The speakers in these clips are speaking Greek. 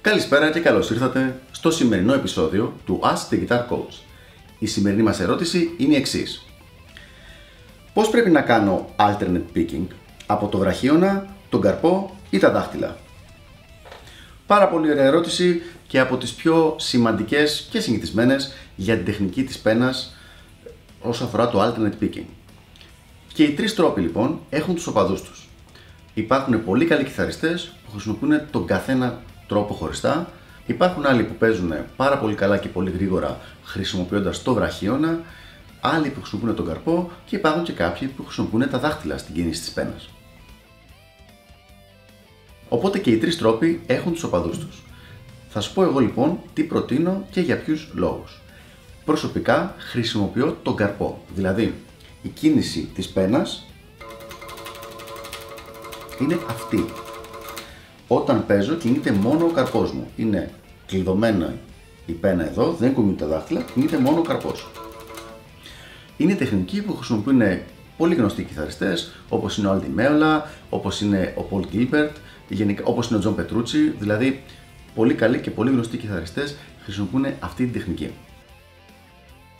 Καλησπέρα και καλώς ήρθατε στο σημερινό επεισόδιο του Ask the Guitar Coach. Η σημερινή μας ερώτηση είναι η εξής. Πώς πρέπει να κάνω alternate picking από το βραχίωνα, τον καρπό ή τα δάχτυλα; Πάρα πολύ ωραία ερώτηση και από τις πιο σημαντικές και συνηθισμένες για την τεχνική της πένας όσο αφορά το alternate picking. Και οι τρεις τρόποι λοιπόν έχουν τους οπαδούς τους. Υπάρχουν πολύ καλοί κιθαριστές που χρησιμοποιούν τον καθένα τρόπο χωριστά. Υπάρχουν άλλοι που παίζουν πάρα πολύ καλά και πολύ γρήγορα χρησιμοποιώντας το βραχίωνα, άλλοι που χρησιμοποιούν τον καρπό και υπάρχουν και κάποιοι που χρησιμοποιούν τα δάχτυλα στην κίνηση της πένας. Οπότε και οι τρεις τρόποι έχουν τους οπαδούς τους. Θα σου πω εγώ λοιπόν τι προτείνω και για ποιους λόγους. Προσωπικά χρησιμοποιώ τον καρπό, δηλαδή η κίνηση της πένας είναι αυτή. Όταν παίζω κινείται μόνο ο καρπός μου. Είναι κλειδωμένα η πένα εδώ, δεν κουνιούνται τα δάχτυλα, κινείται μόνο ο καρπός. Είναι τεχνική που χρησιμοποιούν πολύ γνωστοί κιθαριστές, όπως είναι ο Aldi Meola, όπως είναι ο Paul Gilbert, γενικά, όπως είναι ο John Petrucci, δηλαδή πολύ καλοί και πολύ γνωστοί κιθαριστές χρησιμοποιούν αυτή την τεχνική.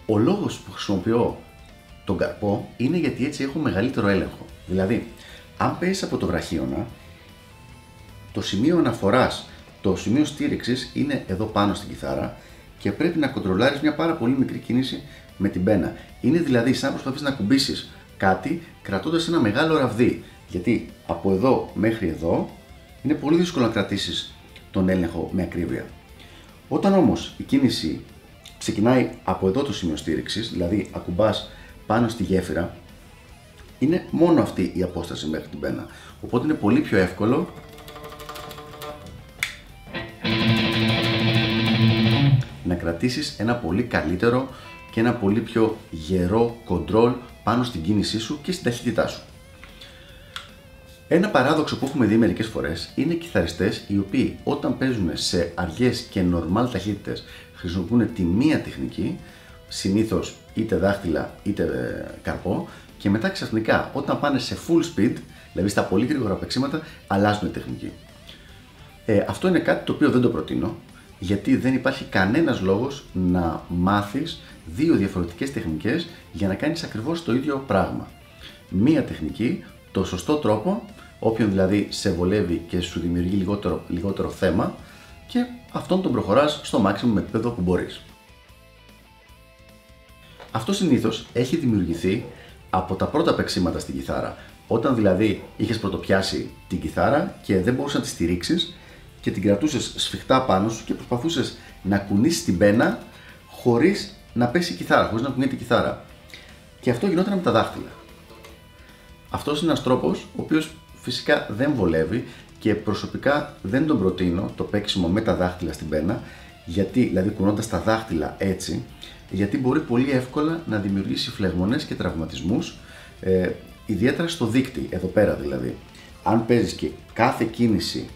Ο λόγος που χρησιμοποιώ τον καρπό είναι γιατί έτσι έχω μεγαλύτερο έλεγχο. Δηλαδή, αν παίζεις από το βραχίωνα, το σημείο αναφοράς, το σημείο στήριξης είναι εδώ πάνω στην κιθάρα και πρέπει να κοντρολάρεις μια πάρα πολύ μικρή κίνηση με την πένα. Είναι δηλαδή σαν να προσπαθείς να κουμπίσεις κάτι κρατώντας ένα μεγάλο ραβδί. Γιατί από εδώ μέχρι εδώ είναι πολύ δύσκολο να κρατήσεις τον έλεγχο με ακρίβεια. Όταν όμως η κίνηση ξεκινάει από εδώ το σημείο στήριξης, δηλαδή ακουμπάς πάνω στη γέφυρα, είναι μόνο αυτή η απόσταση μέχρι την πένα. Οπότε είναι πολύ πιο εύκολο κρατήσεις ένα πολύ καλύτερο και ένα πολύ πιο γερό κοντρόλ πάνω στην κίνησή σου και στην ταχύτητά σου. Ένα παράδοξο που έχουμε δει μερικές φορές είναι κιθαριστές οι οποίοι όταν παίζουν σε αργές και normal ταχύτητες χρησιμοποιούν τη μία τεχνική, συνήθως είτε δάχτυλα είτε ε, καρπό, και μετά ξαφνικά όταν πάνε σε full speed, δηλαδή στα πολύ γρήγορα παίξήματα, αλλάζουν τεχνική. Ε, αυτό είναι κάτι το οποίο δεν το προτείνω, γιατί δεν υπάρχει κανένας λόγος να μάθεις δύο διαφορετικές τεχνικές για να κάνεις ακριβώς το ίδιο πράγμα. Μία τεχνική, το σωστό τρόπο, όποιον δηλαδή σε βολεύει και σου δημιουργεί λιγότερο, λιγότερο θέμα και αυτόν τον προχωράς στο maximum επίπεδο που μπορείς. Αυτό συνήθως έχει δημιουργηθεί από τα πρώτα παίξήματα στην κιθάρα. Όταν δηλαδή είχες πρωτοπιάσει την κιθάρα και δεν μπορούσες να τη στηρίξεις και την κρατούσες σφιχτά πάνω σου και προσπαθούσες να κουνήσεις την πένα χωρίς να πέσει η κιθάρα, χωρίς να κουνιέται η κιθάρα. Και αυτό γινόταν με τα δάχτυλα. Αυτός είναι ένας τρόπος ο οποίος φυσικά δεν βολεύει και προσωπικά δεν τον προτείνω το παίξιμο με τα δάχτυλα στην πένα, γιατί, δηλαδή κουνώντας τα δάχτυλα έτσι, γιατί μπορεί πολύ εύκολα να δημιουργήσει φλεγμονές και τραυματισμούς, ε, ιδιαίτερα στο δίκτυ, εδώ πέρα δηλαδή. Αν παίζεις και κάθε κίνηση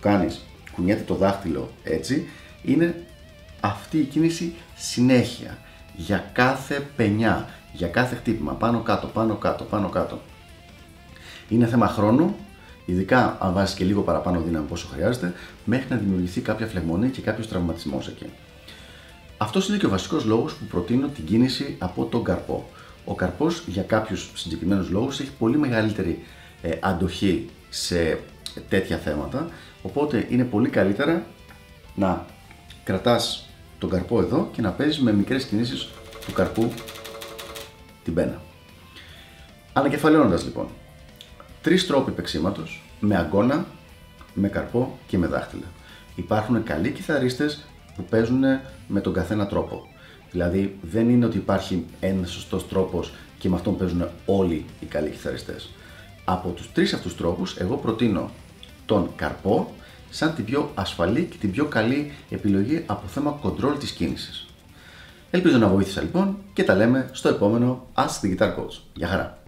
που κάνεις κουνιέται το δάχτυλο έτσι, είναι αυτή η κίνηση συνέχεια, για κάθε πενιά, για κάθε χτύπημα, πάνω κάτω, πάνω κάτω, πάνω κάτω. Είναι θέμα χρόνου, ειδικά αν βάζεις και λίγο παραπάνω δύναμη όσο χρειάζεται, μέχρι να δημιουργηθεί κάποια φλεγμονή και κάποιος τραυματισμός εκεί. Αυτός είναι και ο βασικός λόγος που προτείνω την κίνηση από τον καρπό. Ο καρπός για κάποιους συγκεκριμένους λόγους έχει πολύ μεγαλύτερη ε, αντοχή σε τέτοια θέματα, οπότε είναι πολύ καλύτερα να κρατάς τον καρπό εδώ και να παίζεις με μικρές κινήσεις του καρπού την πένα. Ανακεφαλαιώνοντας λοιπόν, τρεις τρόποι παίξήματος με αγκώνα, με καρπό και με δάχτυλα. Υπάρχουν καλοί κιθαρίστες που παίζουν με τον καθένα τρόπο. Δηλαδή δεν είναι ότι υπάρχει ένας σωστός τρόπος και με αυτόν παίζουν όλοι οι καλοί κιθαριστές. Από τους τρεις αυτούς τρόπους εγώ προτείνω τον καρπό σαν την πιο ασφαλή και την πιο καλή επιλογή από θέμα control της κίνησης. Ελπίζω να βοήθησα λοιπόν και τα λέμε στο επόμενο Ask the Guitar Coach. Γεια χαρά!